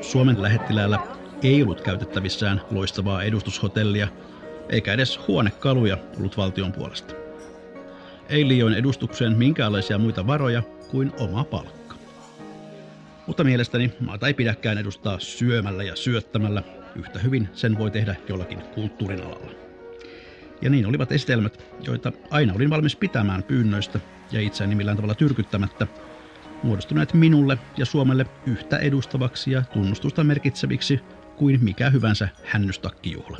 Suomen lähettiläällä ei ollut käytettävissään loistavaa edustushotellia, eikä edes huonekaluja ollut valtion puolesta. Ei liioin edustukseen minkäänlaisia muita varoja kuin oma palkka. Mutta mielestäni maata ei pidäkään edustaa syömällä ja syöttämällä. Yhtä hyvin sen voi tehdä jollakin kulttuurin alalla. Ja niin olivat esitelmät, joita aina olin valmis pitämään pyynnöistä ja itseäni millään tavalla tyrkyttämättä, muodostuneet minulle ja Suomelle yhtä edustavaksi ja tunnustusta merkitseviksi kuin mikä hyvänsä hännystakkijuhla.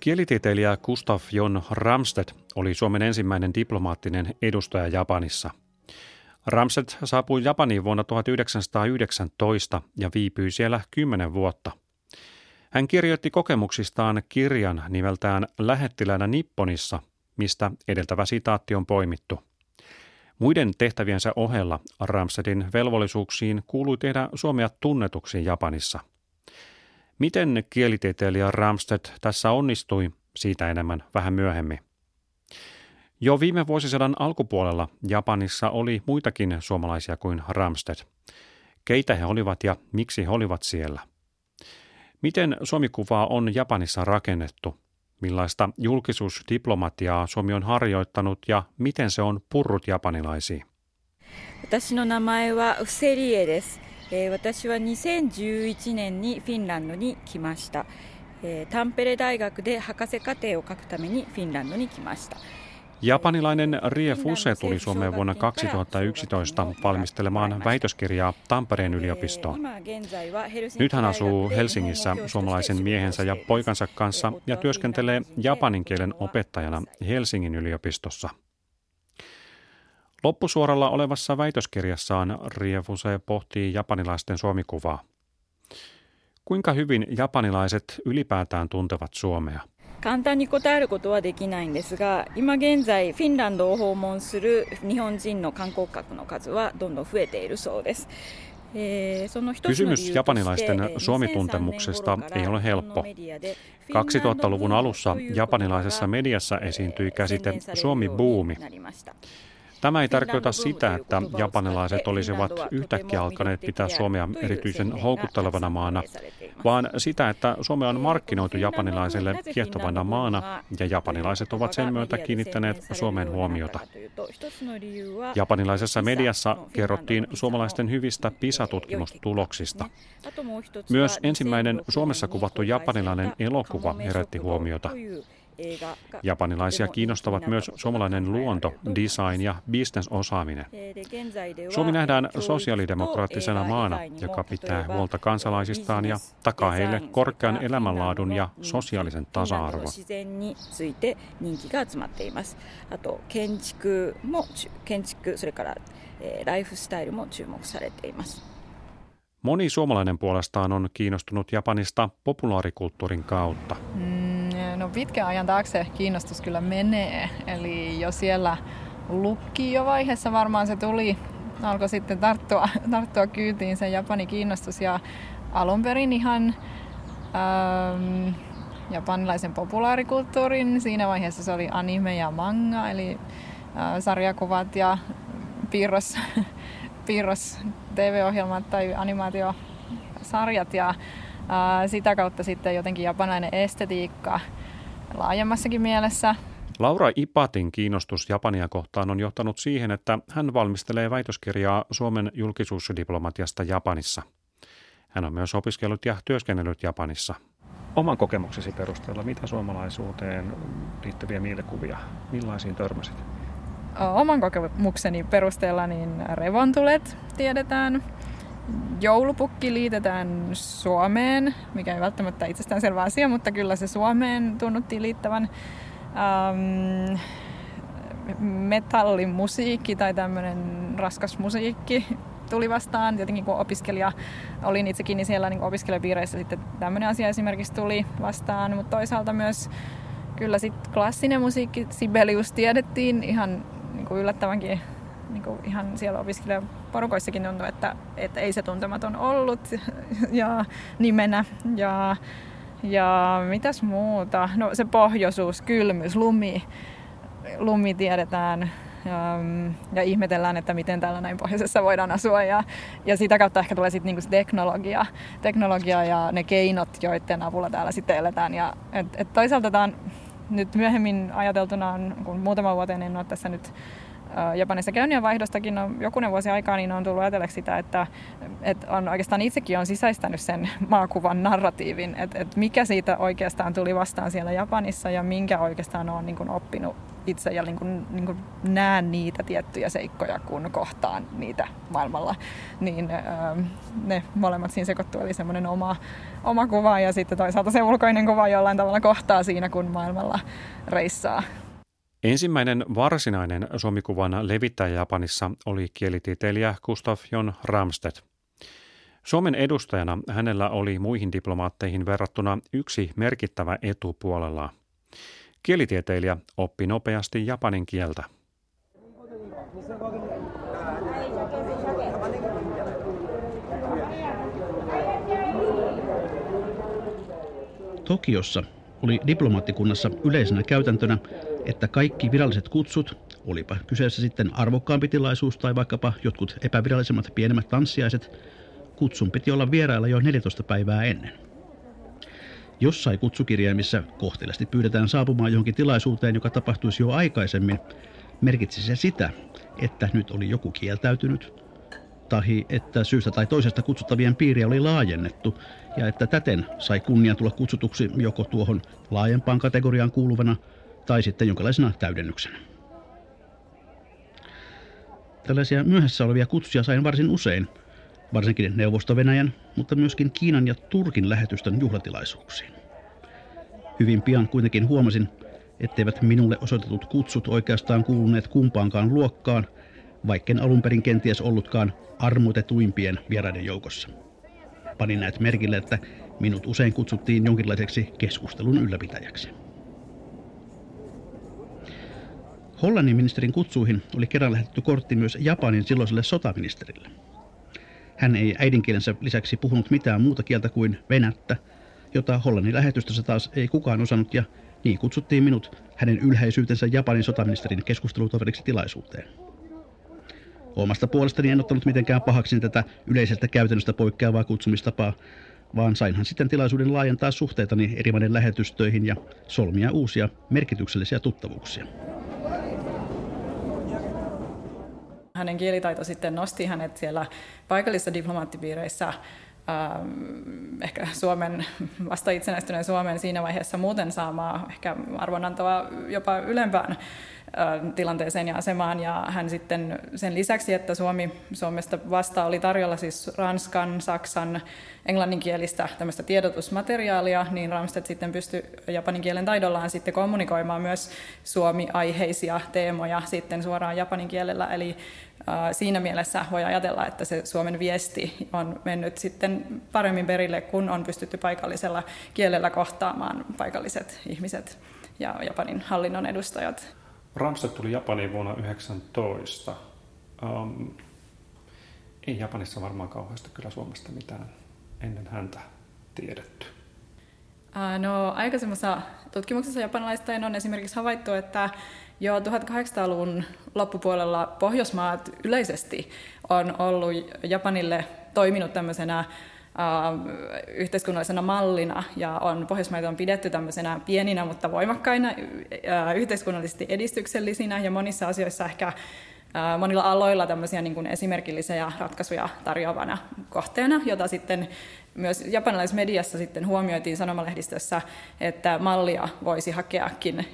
Kielitieteilijä Gustav Jon Ramstedt oli Suomen ensimmäinen diplomaattinen edustaja Japanissa. Ramstedt saapui Japaniin vuonna 1919 ja viipyi siellä kymmenen vuotta. Hän kirjoitti kokemuksistaan kirjan nimeltään Lähettilänä Nipponissa, mistä edeltävä sitaatti on poimittu. Muiden tehtäviensä ohella Ramsedin velvollisuuksiin kuului tehdä Suomea tunnetuksi Japanissa. Miten kielitieteilijä Ramstedt tässä onnistui, siitä enemmän vähän myöhemmin. Jo viime vuosisadan alkupuolella Japanissa oli muitakin suomalaisia kuin Ramstedt. Keitä he olivat ja miksi he olivat siellä? Miten Suomikuvaa on Japanissa rakennettu? Millaista julkisuusdiplomatiaa Suomi on harjoittanut ja miten se on purrut japanilaisiin? 私の名前はウセリエです、えー、私は2011年にフィンランドに来ました、えー、タンペレ大学で博士課程を書くためにフィンランドに来ました Japanilainen Rie Fuse tuli Suomeen vuonna 2011 valmistelemaan väitöskirjaa Tampereen yliopistoon. Nyt hän asuu Helsingissä suomalaisen miehensä ja poikansa kanssa ja työskentelee japanin kielen opettajana Helsingin yliopistossa. Loppusuoralla olevassa väitöskirjassaan Rie Fuse pohtii japanilaisten suomikuvaa. Kuinka hyvin japanilaiset ylipäätään tuntevat Suomea? 簡単に答えることはできないんですが今現在フィンランドを訪問する日本人の観光客の数はどんどん増えているそうです。Kysymys japanilaisten suomituntemuksesta ei ole helppo. 2000-luvun alussa japanilaisessa mediassa esiintyi käsite Suomi-buumi. Tämä ei tarkoita sitä, että japanilaiset olisivat yhtäkkiä alkaneet pitää Suomea erityisen houkuttelevana maana, vaan sitä, että Suomea on markkinoitu japanilaisille kiehtovana maana ja japanilaiset ovat sen myötä kiinnittäneet Suomeen huomiota. Japanilaisessa mediassa kerrottiin suomalaisten hyvistä PISA-tutkimustuloksista. Myös ensimmäinen Suomessa kuvattu japanilainen elokuva herätti huomiota. Japanilaisia kiinnostavat myös suomalainen luonto, design ja bisnesosaaminen. Suomi nähdään sosiaalidemokraattisena maana, joka pitää huolta kansalaisistaan ja takaa heille korkean elämänlaadun ja sosiaalisen tasa-arvon. Moni suomalainen puolestaan on kiinnostunut Japanista populaarikulttuurin kautta. Mm. No pitkän ajan taakse kiinnostus kyllä menee. Eli jo siellä vaiheessa varmaan se tuli, alkoi sitten tarttua, tarttua kyytiin sen Japanin kiinnostus. Ja alun perin ihan ähm, japanilaisen populaarikulttuurin. Siinä vaiheessa se oli anime ja manga, eli äh, sarjakuvat ja piirros, piirros TV-ohjelmat tai animaatiosarjat. Ja äh, sitä kautta sitten jotenkin japanilainen estetiikka laajemmassakin mielessä. Laura Ipatin kiinnostus Japania kohtaan on johtanut siihen, että hän valmistelee väitöskirjaa Suomen julkisuusdiplomatiasta Japanissa. Hän on myös opiskellut ja työskennellyt Japanissa. Oman kokemuksesi perusteella, mitä suomalaisuuteen liittyviä mielikuvia, millaisiin törmäsit? Oman kokemukseni perusteella niin revontulet tiedetään, joulupukki liitetään Suomeen, mikä ei välttämättä itsestäänselvä asia, mutta kyllä se Suomeen tunnuttiin liittävän. Ähm, metallimusiikki tai tämmöinen raskas musiikki tuli vastaan. Tietenkin kun opiskelija olin itsekin, niin siellä niin opiskelijapiireissä sitten tämmöinen asia esimerkiksi tuli vastaan. Mutta toisaalta myös kyllä sitten klassinen musiikki, Sibelius tiedettiin ihan niin kuin yllättävänkin niin kuin ihan siellä opiskelijaporukoissakin tuntuu, että, että ei se tuntematon ollut ja nimenä. Ja, ja mitäs muuta? No se pohjoisuus, kylmyys, lumi. Lumi tiedetään ja ihmetellään, että miten täällä näin pohjoisessa voidaan asua. Ja, ja sitä kautta ehkä tulee sitten niinku se teknologia, teknologia ja ne keinot, joiden avulla täällä sitten eletään. Ja, et, et toisaalta tämä nyt myöhemmin ajateltuna, kun muutama vuoteen en ole tässä nyt Japanissa käynnin vaihdostakin on jokunen vuosi aikaa, niin on tullut ajatelleeksi sitä, että, että on oikeastaan itsekin on sisäistänyt sen maakuvan narratiivin, että, että mikä siitä oikeastaan tuli vastaan siellä Japanissa ja minkä oikeastaan on niin kuin oppinut itse ja niin kuin, niin kuin näen niitä tiettyjä seikkoja, kun kohtaan niitä maailmalla. Niin ne molemmat siinä sekoittuu, eli semmoinen oma, oma kuva ja sitten toisaalta se ulkoinen kuva jollain tavalla kohtaa siinä, kun maailmalla reissaa. Ensimmäinen varsinainen suomikuvan levittäjä Japanissa oli kielitieteilijä Gustav Jon Ramstedt. Suomen edustajana hänellä oli muihin diplomaatteihin verrattuna yksi merkittävä etu puolellaan. Kielitieteilijä oppi nopeasti japanin kieltä. Tokiossa oli diplomaattikunnassa yleisenä käytäntönä, että kaikki viralliset kutsut, olipa kyseessä sitten arvokkaampi tilaisuus tai vaikkapa jotkut epävirallisemmat pienemmät tanssiaiset, kutsun piti olla vierailla jo 14 päivää ennen. Jossain kutsukirjaimissa kohtelasti pyydetään saapumaan johonkin tilaisuuteen, joka tapahtuisi jo aikaisemmin, merkitsi se sitä, että nyt oli joku kieltäytynyt, tahi että syystä tai toisesta kutsuttavien piiriä oli laajennettu ja että täten sai kunnia tulla kutsutuksi joko tuohon laajempaan kategoriaan kuuluvana tai sitten jonkinlaisena täydennyksenä. Tällaisia myöhässä olevia kutsuja sain varsin usein, varsinkin Neuvosto-Venäjän, mutta myöskin Kiinan ja Turkin lähetystön juhlatilaisuuksiin. Hyvin pian kuitenkin huomasin, etteivät minulle osoitetut kutsut oikeastaan kuuluneet kumpaankaan luokkaan, vaikken alun perin kenties ollutkaan armotetuimpien vieraiden joukossa. Panin näet merkille, että minut usein kutsuttiin jonkinlaiseksi keskustelun ylläpitäjäksi. Hollannin ministerin kutsuihin oli kerran lähetetty kortti myös Japanin silloiselle sotaministerille. Hän ei äidinkielensä lisäksi puhunut mitään muuta kieltä kuin venättä, jota Hollannin lähetystössä taas ei kukaan osannut ja niin kutsuttiin minut hänen ylhäisyytensä Japanin sotaministerin keskustelutoveriksi tilaisuuteen. Omasta puolestani en ottanut mitenkään pahaksi tätä yleisestä käytännöstä poikkeavaa kutsumistapaa, vaan sainhan sitten tilaisuuden laajentaa suhteitani eri maiden lähetystöihin ja solmia uusia merkityksellisiä tuttavuuksia. Hänen kielitaito sitten nosti hänet siellä paikallisissa diplomaattipiireissä ähm, ehkä Suomen, vasta itsenäistyneen Suomen siinä vaiheessa muuten saamaan ehkä arvonantoa jopa ylempään tilanteeseen ja asemaan. Ja hän sitten sen lisäksi, että Suomi, Suomesta vasta oli tarjolla siis Ranskan, Saksan, englanninkielistä tämmöistä tiedotusmateriaalia, niin Ramstedt sitten pystyi japanin kielen taidollaan sitten kommunikoimaan myös Suomi-aiheisia teemoja sitten suoraan japanin kielellä. Eli siinä mielessä voi ajatella, että se Suomen viesti on mennyt sitten paremmin perille, kun on pystytty paikallisella kielellä kohtaamaan paikalliset ihmiset ja Japanin hallinnon edustajat. Ramstedt tuli Japaniin vuonna 19. Um, ei Japanissa varmaan kauheasti kyllä Suomesta mitään ennen häntä tiedetty. No, aikaisemmassa tutkimuksessa japanilaista on esimerkiksi havaittu, että jo 1800-luvun loppupuolella Pohjoismaat yleisesti on ollut Japanille toiminut tämmöisenä yhteiskunnallisena mallina ja on Pohjoismaita on pidetty tämmöisenä pieninä, mutta voimakkaina, yhteiskunnallisesti edistyksellisinä ja monissa asioissa ehkä monilla aloilla tämmöisiä niin kuin esimerkillisiä ratkaisuja tarjoavana kohteena, jota sitten myös japanilaisessa mediassa sitten huomioitiin sanomalehdistössä, että mallia voisi hakeakin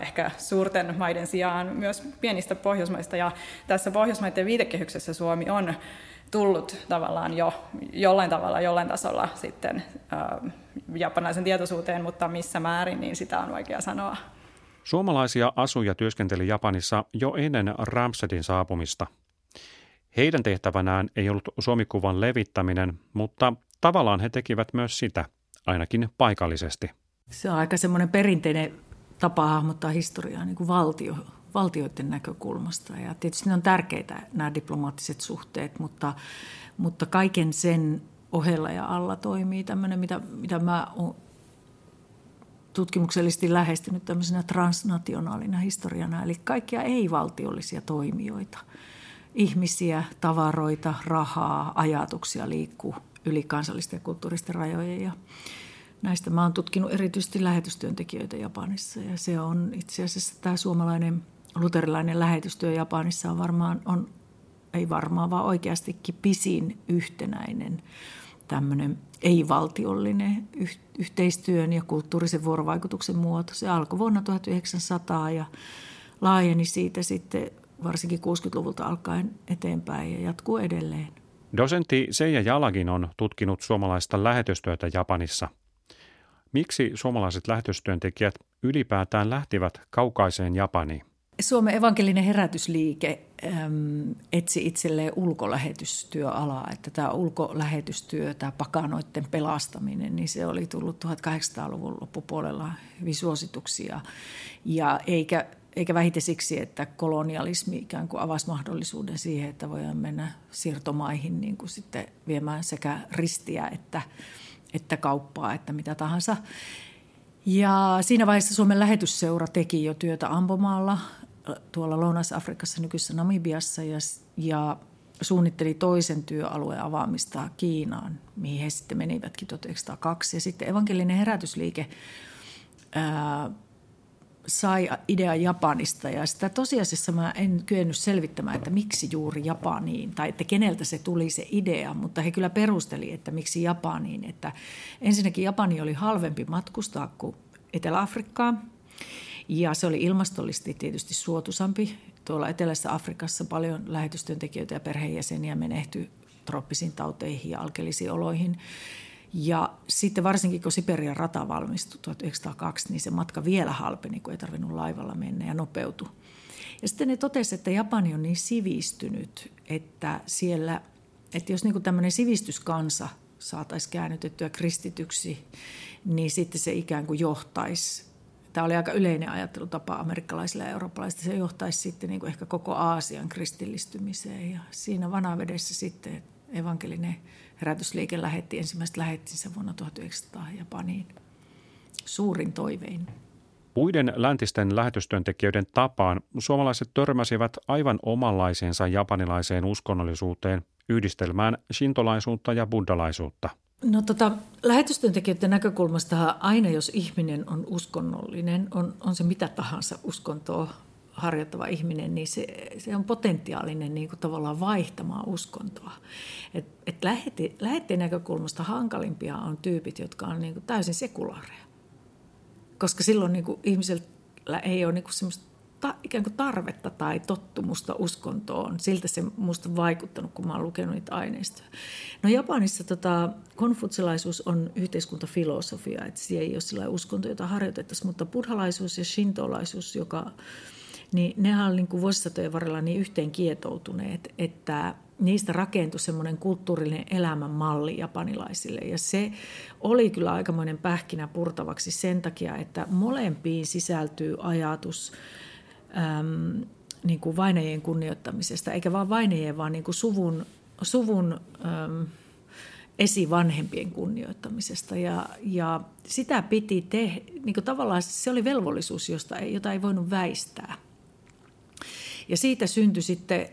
ehkä suurten maiden sijaan myös pienistä pohjoismaista. Ja tässä pohjoismaiden viitekehyksessä Suomi on tullut tavallaan jo jollain tavalla, jollain tasolla sitten äh, japanilaisen tietoisuuteen, mutta missä määrin, niin sitä on vaikea sanoa. Suomalaisia asuja työskenteli Japanissa jo ennen Ramsedin saapumista. Heidän tehtävänään ei ollut suomikuvan levittäminen, mutta tavallaan he tekivät myös sitä, ainakin paikallisesti. Se on aika semmoinen perinteinen tapa hahmottaa historiaa niin kuin valtio, valtioiden näkökulmasta. Ja tietysti ne on tärkeitä nämä diplomaattiset suhteet, mutta, mutta kaiken sen ohella ja alla toimii tämmöinen, mitä, mitä mä tutkimuksellisesti lähestynyt tämmöisenä transnationaalina historiana, eli kaikkia ei-valtiollisia toimijoita. Ihmisiä, tavaroita, rahaa, ajatuksia liikkuu yli kansallisten ja kulttuuristen rajojen. Ja näistä mä oon tutkinut erityisesti lähetystyöntekijöitä Japanissa ja se on itse asiassa tämä suomalainen luterilainen lähetystyö Japanissa on varmaan, on, ei varmaan, vaan oikeastikin pisin yhtenäinen tämmöinen ei-valtiollinen yhteistyön ja kulttuurisen vuorovaikutuksen muoto. Se alkoi vuonna 1900 ja laajeni siitä sitten varsinkin 60-luvulta alkaen eteenpäin ja jatkuu edelleen. Dosentti Seija Jalagin on tutkinut suomalaista lähetystyötä Japanissa. Miksi suomalaiset lähetystyöntekijät ylipäätään lähtivät kaukaiseen Japaniin? Suomen evankelinen herätysliike äm, etsi itselleen ulkolähetystyöalaa, että tämä ulkolähetystyö, tämä pakanoiden pelastaminen, niin se oli tullut 1800-luvun loppupuolella hyvin suosituksia. Ja eikä, eikä vähiten siksi, että kolonialismi ikään kuin avasi mahdollisuuden siihen, että voidaan mennä siirtomaihin niin kuin sitten viemään sekä ristiä että, että kauppaa, että mitä tahansa. Ja siinä vaiheessa Suomen lähetysseura teki jo työtä Ambomaalla tuolla Lounais-Afrikassa, nykyisessä Namibiassa ja, ja suunnitteli toisen työalueen avaamista Kiinaan, mihin he sitten menivätkin 1902. Ja sitten evankelinen herätysliike ää, sai idean Japanista ja sitä tosiasiassa mä en kyennyt selvittämään, että miksi juuri Japaniin tai että keneltä se tuli se idea, mutta he kyllä perusteli, että miksi Japaniin. Että ensinnäkin Japani oli halvempi matkustaa kuin Etelä-Afrikkaan ja se oli ilmastollisesti tietysti suotusampi. Tuolla Etelässä Afrikassa paljon lähetystyöntekijöitä ja perheenjäseniä menehtyi trooppisiin tauteihin ja alkeellisiin oloihin. Ja sitten varsinkin kun Siperian rata valmistui 1902, niin se matka vielä halpeni, kun ei tarvinnut laivalla mennä ja nopeutui. Ja sitten ne totesivat, että Japani on niin sivistynyt, että siellä, että jos niin tämmöinen sivistyskansa saataisiin käännytettyä kristityksi, niin sitten se ikään kuin johtaisi Tämä oli aika yleinen ajattelutapa amerikkalaisilla ja eurooppalaisilla. Se johtaisi sitten niin kuin ehkä koko Aasian kristillistymiseen. Ja siinä vanavedessä sitten evankelinen herätysliike lähetti ensimmäistä lähettinsä vuonna 1900 Japaniin. Suurin toivein. Muiden läntisten lähetystyöntekijöiden tapaan suomalaiset törmäsivät aivan omanlaiseensa japanilaiseen uskonnollisuuteen yhdistelmään shintolaisuutta ja buddhalaisuutta – No tota, lähetystyöntekijöiden näkökulmasta aina jos ihminen on uskonnollinen, on, on se mitä tahansa uskontoa harjoittava ihminen, niin se, se on potentiaalinen niin kuin tavallaan vaihtamaan uskontoa. Et, et lähetti, lähetteen näkökulmasta hankalimpia on tyypit, jotka on niin kuin täysin sekulaareja. Koska silloin niin kuin ihmisellä ei ole niin kuin semmoista ta, ikään kuin tarvetta tai tottumusta uskontoon. Siltä se minusta on vaikuttanut, kun olen lukenut niitä aineistoja. No Japanissa tota, konfutsilaisuus on yhteiskuntafilosofia, että siellä ei ole sillä uskonto, jota harjoitettaisiin, mutta buddhalaisuus ja shintolaisuus, joka, niin nehän on niin kuin vuosisatojen varrella niin yhteen kietoutuneet, että niistä rakentui semmoinen kulttuurillinen elämänmalli japanilaisille. Ja se oli kyllä aikamoinen pähkinä purtavaksi sen takia, että molempiin sisältyy ajatus äm, niin kuin vainajien kunnioittamisesta, eikä vain vainajien, vaan niin kuin suvun, suvun äm, esivanhempien kunnioittamisesta. Ja, ja sitä piti tehdä, niin kuin tavallaan se oli velvollisuus, josta ei, jota ei voinut väistää. Ja siitä syntyi sitten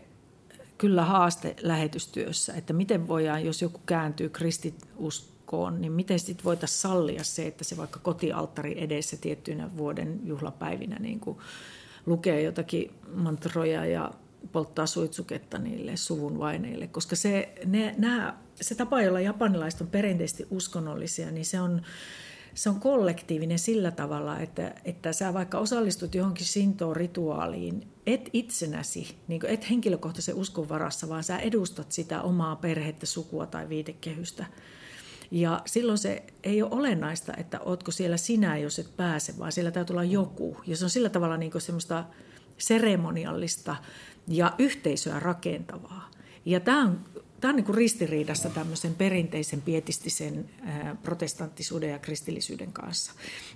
kyllä haaste lähetystyössä, että miten voidaan, jos joku kääntyy kristinuskoon, niin miten sitten voitaisiin sallia se, että se vaikka kotialttari edessä tiettyinä vuoden juhlapäivinä niin kuin lukee jotakin mantroja ja polttaa suitsuketta niille suvun vaineille, koska se, ne, nämä, se tapa, jolla japanilaiset on perinteisesti uskonnollisia, niin se on, se on kollektiivinen sillä tavalla, että, että sä vaikka osallistut johonkin sintoon rituaaliin, et itsenäsi, niin et henkilökohtaisen uskon varassa, vaan sä edustat sitä omaa perhettä, sukua tai viitekehystä – ja silloin se ei ole olennaista, että ootko siellä sinä, jos et pääse, vaan siellä täytyy olla joku. Ja se on sillä tavalla niin semmoista seremoniallista ja yhteisöä rakentavaa. Ja tämä on tämä on niin kuin ristiriidassa tämmöisen perinteisen pietistisen protestanttisuuden ja kristillisyyden kanssa.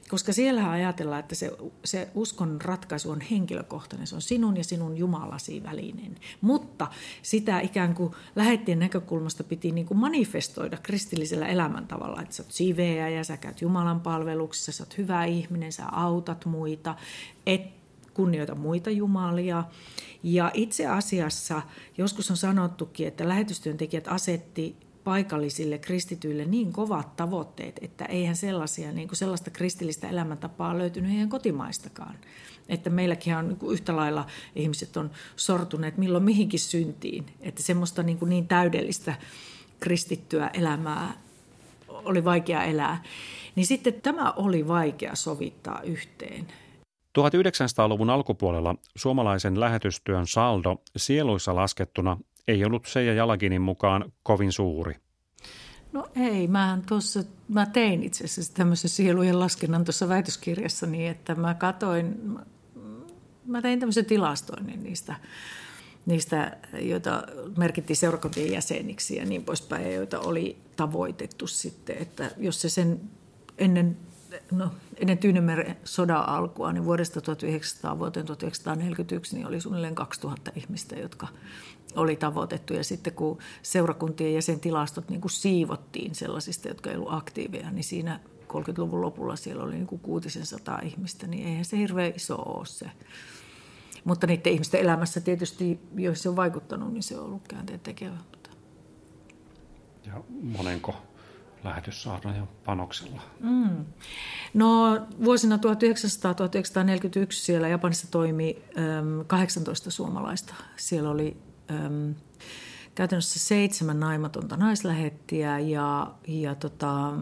Koska siellä ajatellaan, että se, se uskon ratkaisu on henkilökohtainen. Se on sinun ja sinun Jumalasi välinen. Mutta sitä ikään kuin lähettien näkökulmasta piti niin kuin manifestoida kristillisellä elämäntavalla. Että sä oot siveä ja sä käyt Jumalan palveluksessa, sä oot hyvä ihminen, sä autat muita, et kunnioita muita jumalia. Ja itse asiassa joskus on sanottukin, että lähetystyöntekijät asetti paikallisille kristityille niin kovat tavoitteet, että eihän sellaisia, niin kuin sellaista kristillistä elämäntapaa löytynyt heidän kotimaistakaan. Että meilläkin on niin yhtä lailla ihmiset on sortuneet milloin mihinkin syntiin, että semmoista niin, kuin niin täydellistä kristittyä elämää oli vaikea elää. Niin sitten tämä oli vaikea sovittaa yhteen. 1900-luvun alkupuolella suomalaisen lähetystyön saldo sieluissa laskettuna ei ollut Seija Jalaginin mukaan kovin suuri. No ei, mä, tuossa, mä tein itse asiassa tämmöisen sielujen laskennan tuossa väitöskirjassa niin, että mä katoin, mä tein tämmöisen tilastoinnin niistä, niistä joita merkittiin seurakuntien jäseniksi ja niin poispäin, joita oli tavoitettu sitten, että jos se sen ennen no, ennen Tyynemeren sodan alkua, niin vuodesta 1900 vuoteen 1941 niin oli suunnilleen 2000 ihmistä, jotka oli tavoitettu. Ja sitten kun seurakuntien jäsentilastot niin kuin siivottiin sellaisista, jotka ei ollut aktiiveja, niin siinä 30-luvun lopulla siellä oli niin kuin 600 ihmistä, niin eihän se hirveän iso ole se. Mutta niiden ihmisten elämässä tietysti, jos se on vaikuttanut, niin se on ollut käänteen tekevä. Ja monenko lähetyssaarnojen panoksella? Mm. No vuosina 1900-1941 siellä Japanissa toimi äm, 18 suomalaista. Siellä oli äm, käytännössä seitsemän naimatonta naislähettiä ja, ja tota, 11-12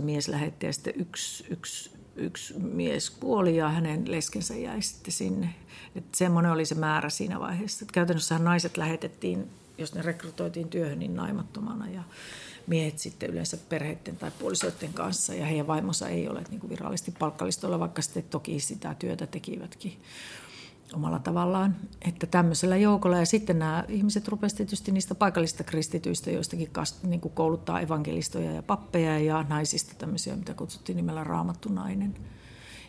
mm, mieslähettiä ja sitten yksi, yksi, yksi mies kuoli ja hänen leskensä jäi sitten sinne. Että semmoinen oli se määrä siinä vaiheessa. Että käytännössä naiset lähetettiin jos ne rekrytoitiin työhön, niin naimattomana ja miehet sitten yleensä perheiden tai puolisoiden kanssa ja heidän vaimonsa ei ole niin kuin virallisesti palkkalistolla, vaikka sitten toki sitä työtä tekivätkin omalla tavallaan. Että tämmöisellä joukolla ja sitten nämä ihmiset rupesivat tietysti niistä paikallisista kristityistä, joistakin niin kuin kouluttaa evankelistoja ja pappeja ja naisista tämmöisiä, mitä kutsuttiin nimellä raamattu nainen.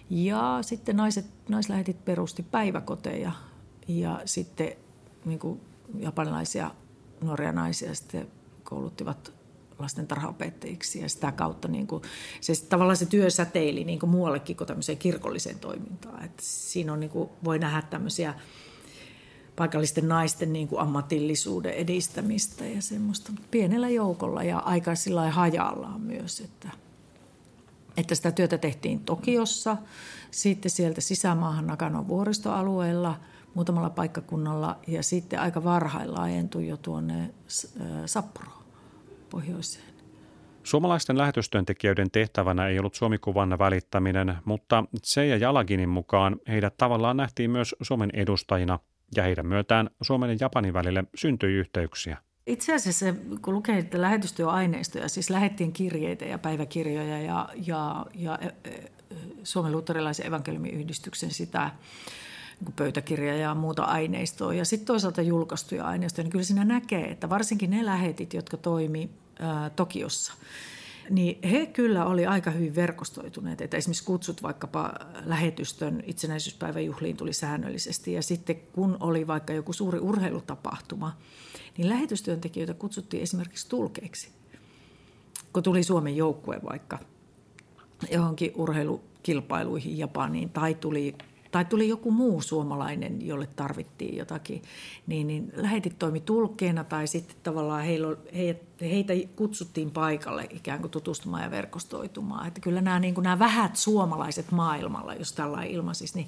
Ja sitten naiset, naislähetit perusti päiväkoteja ja sitten niin kuin japanilaisia nuoria naisia sitten kouluttivat lasten tarhaopettajiksi ja sitä kautta niin kuin, se, tavallaan se työ säteili niin kuin muuallekin kuin tämmöiseen kirkolliseen toimintaan. Et siinä on, niin kuin, voi nähdä tämmöisiä paikallisten naisten niin kuin ammatillisuuden edistämistä ja semmoista pienellä joukolla ja aika sillä hajallaan myös, että, että sitä työtä tehtiin Tokiossa, sitten sieltä sisämaahan Nakanon vuoristoalueella – muutamalla paikkakunnalla ja sitten aika varhain laajentui jo tuonne Sapporoon pohjoiseen. Suomalaisten lähetystyöntekijöiden tehtävänä ei ollut Suomikuvan välittäminen, mutta Seija Jalaginin mukaan heidät tavallaan nähtiin myös Suomen edustajina ja heidän myötään Suomen ja Japanin välille syntyi yhteyksiä. Itse asiassa kun lukee niitä lähetystyöaineistoja, siis lähettiin kirjeitä ja päiväkirjoja ja, ja, ja Suomen luterilaisen evankeliumiyhdistyksen sitä niin pöytäkirja ja muuta aineistoa ja sitten toisaalta julkaistuja aineistoja, niin kyllä siinä näkee, että varsinkin ne lähetit, jotka toimi ää, Tokiossa, niin he kyllä oli aika hyvin verkostoituneet, että esimerkiksi kutsut vaikkapa lähetystön itsenäisyyspäiväjuhliin tuli säännöllisesti ja sitten kun oli vaikka joku suuri urheilutapahtuma, niin lähetystyöntekijöitä kutsuttiin esimerkiksi tulkeiksi. Kun tuli Suomen joukkue vaikka johonkin urheilukilpailuihin Japaniin tai tuli tai tuli joku muu suomalainen, jolle tarvittiin jotakin, niin, niin lähetit toimi tulkkeena tai sitten tavallaan heillä, heitä kutsuttiin paikalle ikään kuin tutustumaan ja verkostoitumaan. Että kyllä nämä, niin kuin nämä vähät suomalaiset maailmalla, jos tällä ilmaisisi, niin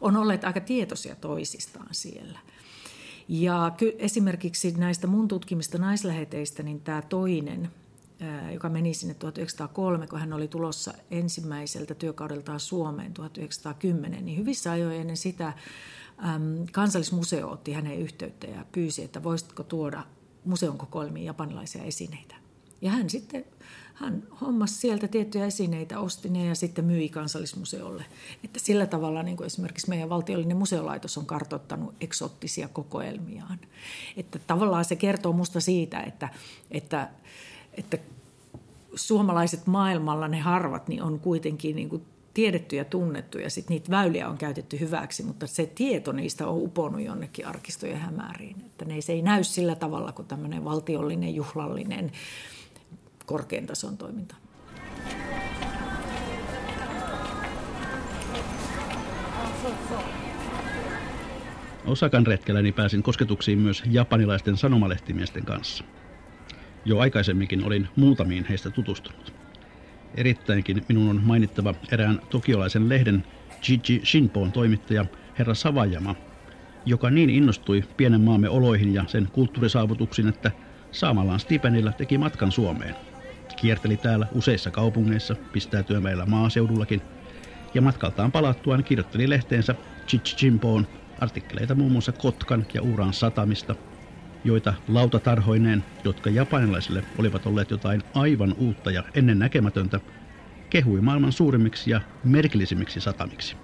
on olleet aika tietoisia toisistaan siellä. Ja ky- esimerkiksi näistä mun tutkimista naisläheteistä, niin tämä toinen – joka meni sinne 1903, kun hän oli tulossa ensimmäiseltä työkaudeltaan Suomeen 1910, niin hyvissä ajoin ennen sitä kansallismuseo otti hänen yhteyttä ja pyysi, että voisitko tuoda museon kokoelmiin japanilaisia esineitä. Ja hän sitten hän hommasi sieltä tiettyjä esineitä, osti ne ja sitten myi kansallismuseolle. Että sillä tavalla niin kuin esimerkiksi meidän valtiollinen museolaitos on kartoittanut eksottisia kokoelmiaan. Että tavallaan se kertoo musta siitä, että, että, että suomalaiset maailmalla ne harvat niin on kuitenkin niin kuin tiedetty ja tunnettu ja sitten niitä väyliä on käytetty hyväksi, mutta se tieto niistä on uponnut jonnekin arkistojen hämäriin. Että ne, se ei näy sillä tavalla kuin tämmöinen valtiollinen, juhlallinen, korkean tason toiminta. Osakan retkelläni pääsin kosketuksiin myös japanilaisten sanomalehtimiesten kanssa. Jo aikaisemminkin olin muutamiin heistä tutustunut. Erittäinkin minun on mainittava erään tokiolaisen lehden Jiji Shinpoon toimittaja herra Savajama, joka niin innostui pienen maamme oloihin ja sen kulttuurisaavutuksiin, että saamallaan stipendillä teki matkan Suomeen. Kierteli täällä useissa kaupungeissa, pistäytyen meillä maaseudullakin, ja matkaltaan palattuaan kirjoitteli lehteensä Chichimpoon artikkeleita muun muassa Kotkan ja Uran satamista, joita lautatarhoineen, jotka japanilaisille olivat olleet jotain aivan uutta ja ennen näkemätöntä, kehui maailman suurimmiksi ja merkillisimmiksi satamiksi.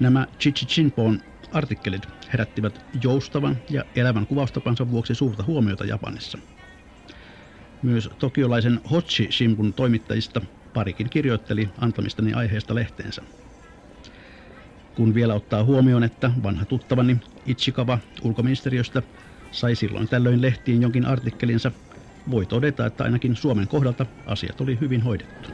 Nämä Chichichinpoon artikkelit herättivät joustavan ja elävän kuvaustapansa vuoksi suurta huomiota Japanissa. Myös tokiolaisen Hochi Shimbun toimittajista parikin kirjoitteli antamistani aiheesta lehteensä. Kun vielä ottaa huomioon, että vanha tuttavani Ichikawa ulkoministeriöstä sai silloin tällöin lehtiin jonkin artikkelinsa, voi todeta, että ainakin Suomen kohdalta asiat oli hyvin hoidettu.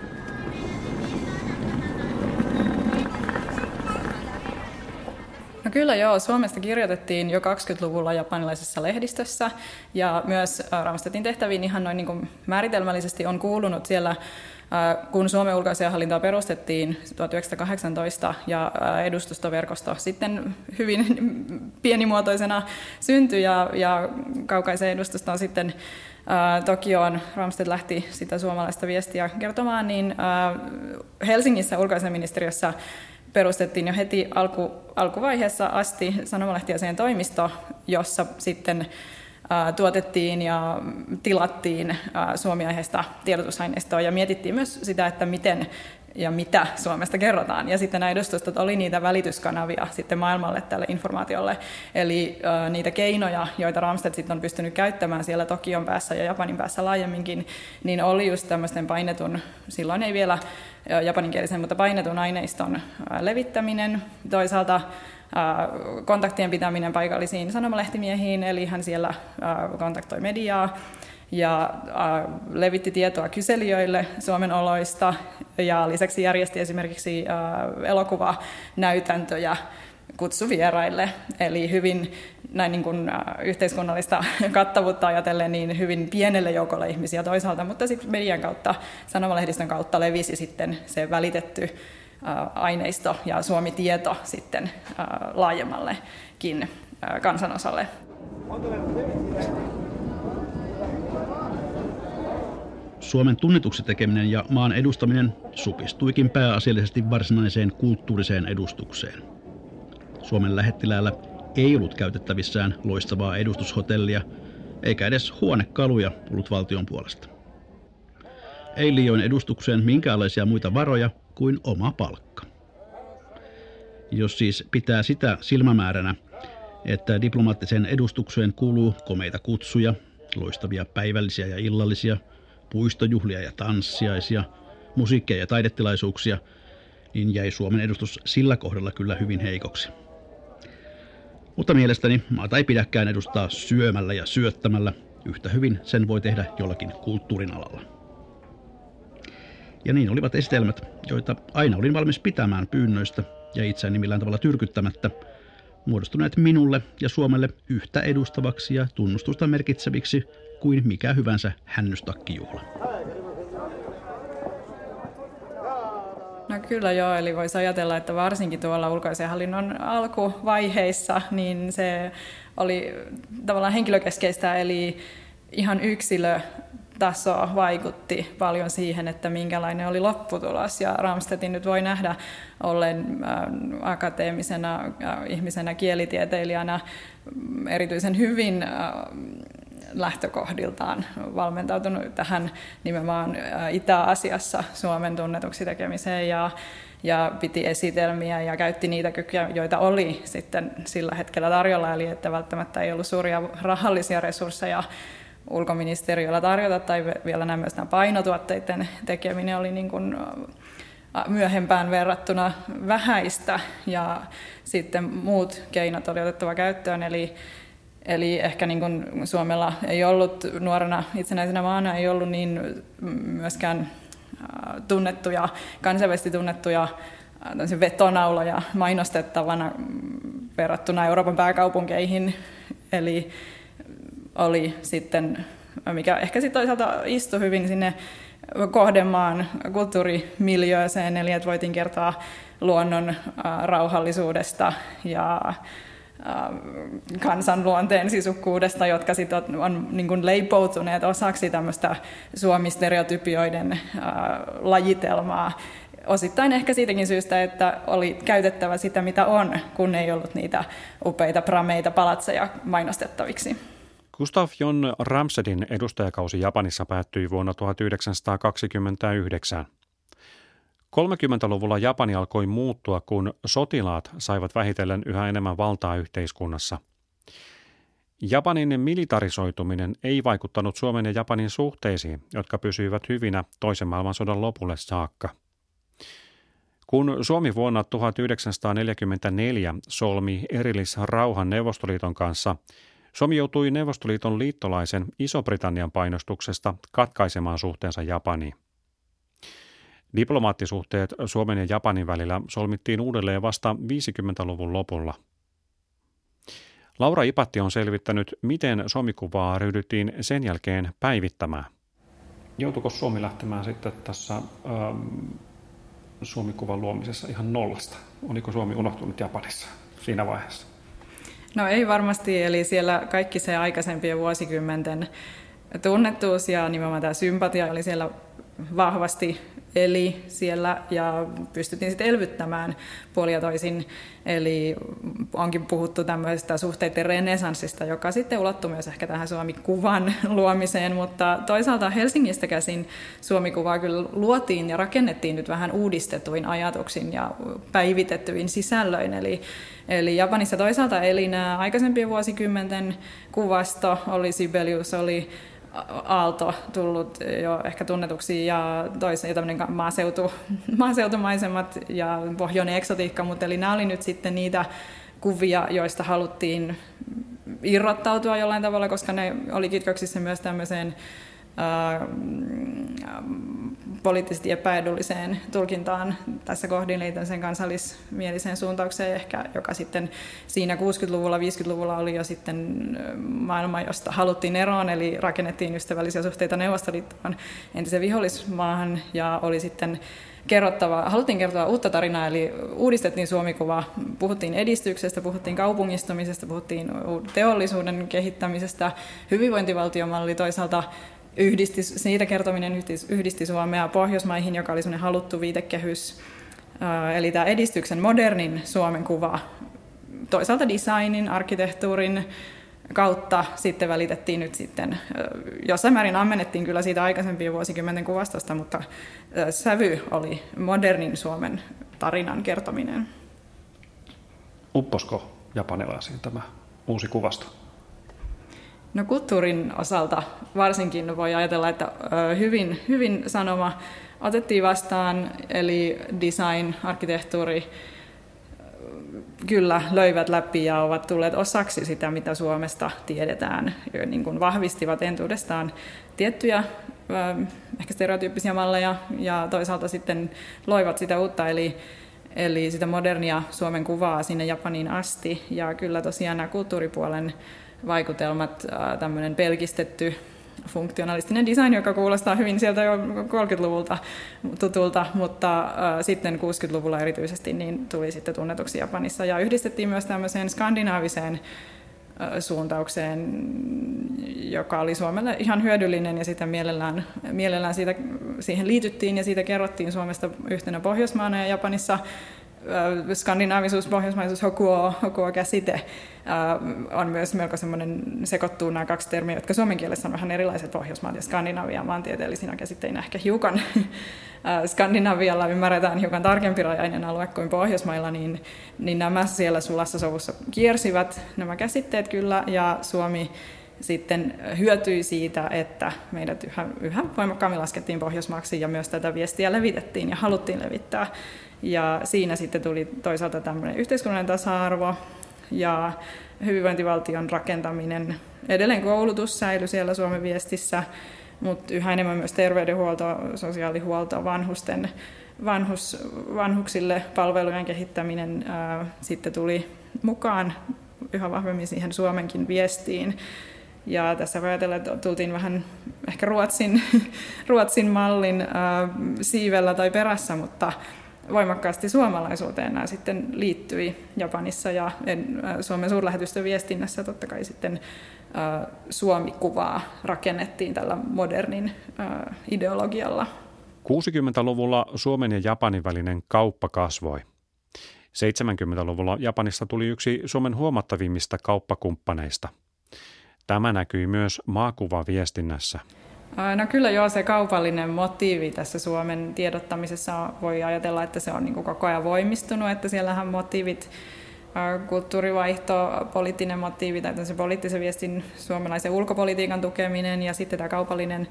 No kyllä joo, Suomesta kirjoitettiin jo 20-luvulla japanilaisessa lehdistössä ja myös Ramstedtin tehtäviin ihan noin niin kuin määritelmällisesti on kuulunut siellä kun Suomen ulkoasiahallintoa perustettiin 1918 ja edustustoverkosto sitten hyvin pienimuotoisena syntyi ja, ja kaukaisen edustusta on sitten Tokioon Ramstedt lähti sitä suomalaista viestiä kertomaan, niin Helsingissä ulkoasiaministeriössä perustettiin jo heti alku, alkuvaiheessa asti sanomalehtiaseen toimisto, jossa sitten tuotettiin ja tilattiin suomiaiheesta tiedotusaineistoa ja mietittiin myös sitä, että miten ja mitä Suomesta kerrotaan. Ja sitten nämä edustustot oli niitä välityskanavia sitten maailmalle tälle informaatiolle. Eli äh, niitä keinoja, joita Ramstedt sitten on pystynyt käyttämään siellä Tokion päässä ja Japanin päässä laajemminkin, niin oli just tämmöisten painetun, silloin ei vielä japaninkielisen, mutta painetun aineiston äh, levittäminen. Toisaalta kontaktien pitäminen paikallisiin sanomalehtimiehiin, eli hän siellä kontaktoi mediaa ja levitti tietoa kyselijöille Suomen oloista ja lisäksi järjesti esimerkiksi elokuvanäytäntöjä kutsuvieraille, eli hyvin näin niin kuin yhteiskunnallista kattavuutta ajatellen niin hyvin pienelle joukolle ihmisiä toisaalta, mutta sitten median kautta, sanomalehdistön kautta levisi sitten se välitetty aineisto ja Suomi-tieto sitten laajemmallekin kansanosalle. Suomen tunnetuksi tekeminen ja maan edustaminen supistuikin pääasiallisesti varsinaiseen kulttuuriseen edustukseen. Suomen lähettiläällä ei ollut käytettävissään loistavaa edustushotellia, eikä edes huonekaluja ollut valtion puolesta. Ei liioin edustukseen minkäänlaisia muita varoja kuin oma palkka. Jos siis pitää sitä silmämääränä, että diplomaattiseen edustukseen kuuluu komeita kutsuja, loistavia päivällisiä ja illallisia, puistojuhlia ja tanssiaisia, musiikkia ja taidetilaisuuksia, niin jäi Suomen edustus sillä kohdalla kyllä hyvin heikoksi. Mutta mielestäni maata ei pidäkään edustaa syömällä ja syöttämällä, yhtä hyvin sen voi tehdä jollakin kulttuurin alalla. Ja niin olivat esitelmät, joita aina olin valmis pitämään pyynnöistä ja itseäni millään tavalla tyrkyttämättä, muodostuneet minulle ja Suomelle yhtä edustavaksi ja tunnustusta merkitseviksi kuin mikä hyvänsä hännystakkijuhla. No kyllä joo, eli voisi ajatella, että varsinkin tuolla ulkoisen hallinnon alkuvaiheissa, niin se oli tavallaan henkilökeskeistä, eli ihan yksilö taso vaikutti paljon siihen, että minkälainen oli lopputulos. Ja Ramstedtin nyt voi nähdä ollen äh, akateemisena äh, ihmisenä, kielitieteilijänä mm, erityisen hyvin äh, lähtökohdiltaan valmentautunut tähän nimenomaan Itä-Asiassa Suomen tunnetuksi tekemiseen ja, ja piti esitelmiä ja käytti niitä kykyjä, joita oli sitten sillä hetkellä tarjolla, eli että välttämättä ei ollut suuria rahallisia resursseja ulkoministeriöllä tarjota tai vielä nämä myös nämä painotuotteiden tekeminen oli niin kuin myöhempään verrattuna vähäistä ja sitten muut keinot oli otettava käyttöön, eli Eli ehkä niin kuin Suomella ei ollut nuorena itsenäisenä maana, ei ollut niin myöskään tunnettuja, kansainvälisesti tunnettuja vetonauloja mainostettavana verrattuna Euroopan pääkaupunkeihin. Eli oli sitten, mikä ehkä sitten toisaalta istui hyvin sinne kohdemaan kulttuurimiljööseen, eli että voitiin kertoa luonnon rauhallisuudesta ja kansanluonteen sisukkuudesta, jotka sit on, on niin kuin leipoutuneet osaksi tämmöistä suomistereotypioiden lajitelmaa. Osittain ehkä siitäkin syystä, että oli käytettävä sitä, mitä on, kun ei ollut niitä upeita prameita palatseja mainostettaviksi. Gustav Jon Ramsedin edustajakausi Japanissa päättyi vuonna 1929. 30-luvulla Japani alkoi muuttua, kun sotilaat saivat vähitellen yhä enemmän valtaa yhteiskunnassa. Japanin militarisoituminen ei vaikuttanut Suomen ja Japanin suhteisiin, jotka pysyivät hyvinä toisen maailmansodan lopulle saakka. Kun Suomi vuonna 1944 solmi erillisrauhan Neuvostoliiton kanssa, Suomi joutui Neuvostoliiton liittolaisen Iso-Britannian painostuksesta katkaisemaan suhteensa Japaniin. Diplomaattisuhteet Suomen ja Japanin välillä solmittiin uudelleen vasta 50-luvun lopulla. Laura Ipatti on selvittänyt, miten Suomikuvaa ryhdyttiin sen jälkeen päivittämään. Joutuiko Suomi lähtemään sitten tässä ähm, Suomikuvan luomisessa ihan nollasta? Oliko Suomi unohtunut Japanissa siinä vaiheessa? No ei varmasti, eli siellä kaikki se aikaisempien vuosikymmenten tunnettuus ja nimenomaan tämä sympatia oli siellä vahvasti eli siellä ja pystyttiin sitten elvyttämään puolia toisin. Eli onkin puhuttu tämmöisestä suhteiden renesanssista, joka sitten ulottui myös ehkä tähän Suomi-kuvan luomiseen, mutta toisaalta Helsingistä käsin Suomi-kuvaa kyllä luotiin ja rakennettiin nyt vähän uudistetuin ajatuksin ja päivitettyin sisällöin. Eli, eli Japanissa toisaalta eli nämä aikaisempien vuosikymmenten kuvasto, oli Sibelius, oli Aalto tullut jo ehkä tunnetuksi ja toisen tämmöinen maaseutu, maaseutumaisemat ja pohjoinen eksotiikka, mutta eli nämä oli nyt sitten niitä kuvia, joista haluttiin irrottautua jollain tavalla, koska ne oli kitkoksissa myös tämmöiseen poliittisesti epäedulliseen tulkintaan tässä kohdin liittyen sen kansallismieliseen suuntaukseen ehkä, joka sitten siinä 60-luvulla, 50-luvulla oli jo sitten maailma, josta haluttiin eroon, eli rakennettiin ystävällisiä suhteita Neuvostoliittoon entisen vihollismaahan ja oli sitten kerrottava, haluttiin kertoa uutta tarinaa, eli uudistettiin Suomikuva, puhuttiin edistyksestä, puhuttiin kaupungistumisesta, puhuttiin teollisuuden kehittämisestä, hyvinvointivaltiomalli toisaalta yhdisti, siitä kertominen yhdisti, Suomea Pohjoismaihin, joka oli semmoinen haluttu viitekehys. Eli tämä edistyksen modernin Suomen kuva toisaalta designin, arkkitehtuurin kautta sitten välitettiin nyt sitten, jossain määrin ammennettiin kyllä siitä aikaisempien vuosikymmenten kuvastosta, mutta sävy oli modernin Suomen tarinan kertominen. Upposko japanilaisiin tämä uusi kuvasto? No kulttuurin osalta varsinkin voi ajatella, että hyvin, hyvin sanoma otettiin vastaan, eli design, arkkitehtuuri, kyllä löivät läpi ja ovat tulleet osaksi sitä, mitä Suomesta tiedetään. Ja niin kuin vahvistivat entuudestaan tiettyjä ehkä stereotyyppisiä malleja ja toisaalta sitten loivat sitä uutta, eli, eli sitä modernia Suomen kuvaa sinne Japaniin asti. Ja kyllä tosiaan nämä kulttuuripuolen vaikutelmat, tämmöinen pelkistetty funktionalistinen design, joka kuulostaa hyvin sieltä jo 30-luvulta tutulta, mutta äh, sitten 60-luvulla erityisesti niin tuli sitten tunnetuksi Japanissa. Ja yhdistettiin myös tämmöiseen skandinaaviseen äh, suuntaukseen, joka oli Suomelle ihan hyödyllinen ja sitä mielellään, mielellään siitä, siihen liityttiin ja siitä kerrottiin Suomesta yhtenä Pohjoismaana ja Japanissa skandinaavisuus, pohjoismaisuus, hokua, hokua käsite on myös melko semmoinen, sekoittuu nämä kaksi termiä, jotka suomen kielessä on vähän erilaiset Pohjoismaat ja Skandinavia maantieteellisinä käsitteinä ehkä hiukan Skandinavialla ymmärretään hiukan tarkempi rajainen alue kuin Pohjoismailla, niin, niin nämä siellä sulassa sovussa kiersivät nämä käsitteet kyllä, ja Suomi sitten hyötyi siitä, että meidät yhä, yhä voimakkaammin laskettiin Pohjoismaaksi ja myös tätä viestiä levitettiin ja haluttiin levittää. Ja siinä sitten tuli toisaalta tämmöinen yhteiskunnallinen tasa-arvo ja hyvinvointivaltion rakentaminen. Edelleen koulutus säilyi siellä Suomen viestissä, mutta yhä enemmän myös terveydenhuolto, sosiaalihuolto, vanhusten, vanhus, vanhuksille palvelujen kehittäminen ää, sitten tuli mukaan yhä vahvemmin siihen Suomenkin viestiin. Ja tässä voi ajatella, että tultiin vähän ehkä Ruotsin, Ruotsin mallin ää, siivellä tai perässä, mutta voimakkaasti suomalaisuuteen nämä sitten liittyi Japanissa ja Suomen suurlähetystön viestinnässä totta kai sitten Suomi-kuvaa rakennettiin tällä modernin ideologialla. 60-luvulla Suomen ja Japanin välinen kauppa kasvoi. 70-luvulla Japanista tuli yksi Suomen huomattavimmista kauppakumppaneista. Tämä näkyi myös maakuvaviestinnässä. No kyllä joo, se kaupallinen motiivi tässä Suomen tiedottamisessa voi ajatella, että se on niin koko ajan voimistunut, että siellähän motiivit, kulttuurivaihto, poliittinen motiivi tai se poliittisen viestin suomalaisen ulkopolitiikan tukeminen ja sitten tämä kaupallinen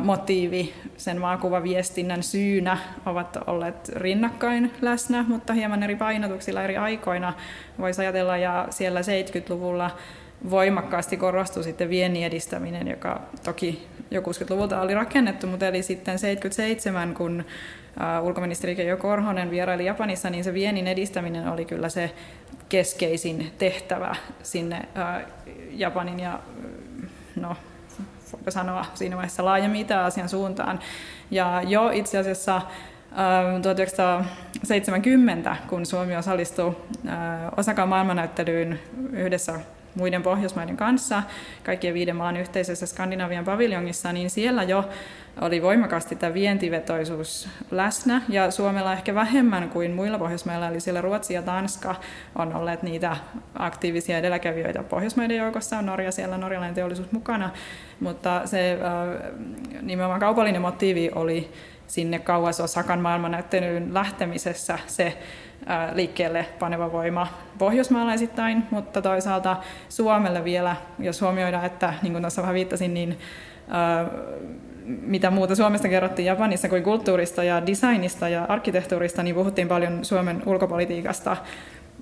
motiivi sen maakuvaviestinnän syynä ovat olleet rinnakkain läsnä, mutta hieman eri painotuksilla eri aikoina. Voisi ajatella, ja siellä 70-luvulla voimakkaasti korostui sitten viennin edistäminen, joka toki jo 60-luvulta oli rakennettu, mutta eli sitten 77, kun ulkoministeri Keijo Korhonen vieraili Japanissa, niin se viennin edistäminen oli kyllä se keskeisin tehtävä sinne Japanin ja no, voiko sanoa siinä vaiheessa laajemmin Itä-Asian suuntaan. Ja jo itse asiassa 1970, kun Suomi osallistui Osakan maailmannäyttelyyn yhdessä muiden Pohjoismaiden kanssa, kaikkien viiden maan yhteisessä Skandinavian paviljongissa, niin siellä jo oli voimakkaasti tämä vientivetoisuus läsnä, ja Suomella ehkä vähemmän kuin muilla Pohjoismailla, eli siellä Ruotsi ja Tanska on olleet niitä aktiivisia edelläkävijöitä. Pohjoismaiden joukossa, on Norja siellä, norjalainen teollisuus mukana, mutta se nimenomaan kaupallinen motiivi oli sinne kauas Osakan maailmannäyttelyyn lähtemisessä se liikkeelle paneva voima pohjoismaalaisittain, mutta toisaalta Suomelle vielä, jos huomioidaan, että niin kuin tuossa vähän viittasin, niin mitä muuta Suomesta kerrottiin Japanissa kuin kulttuurista ja designista ja arkkitehtuurista, niin puhuttiin paljon Suomen ulkopolitiikasta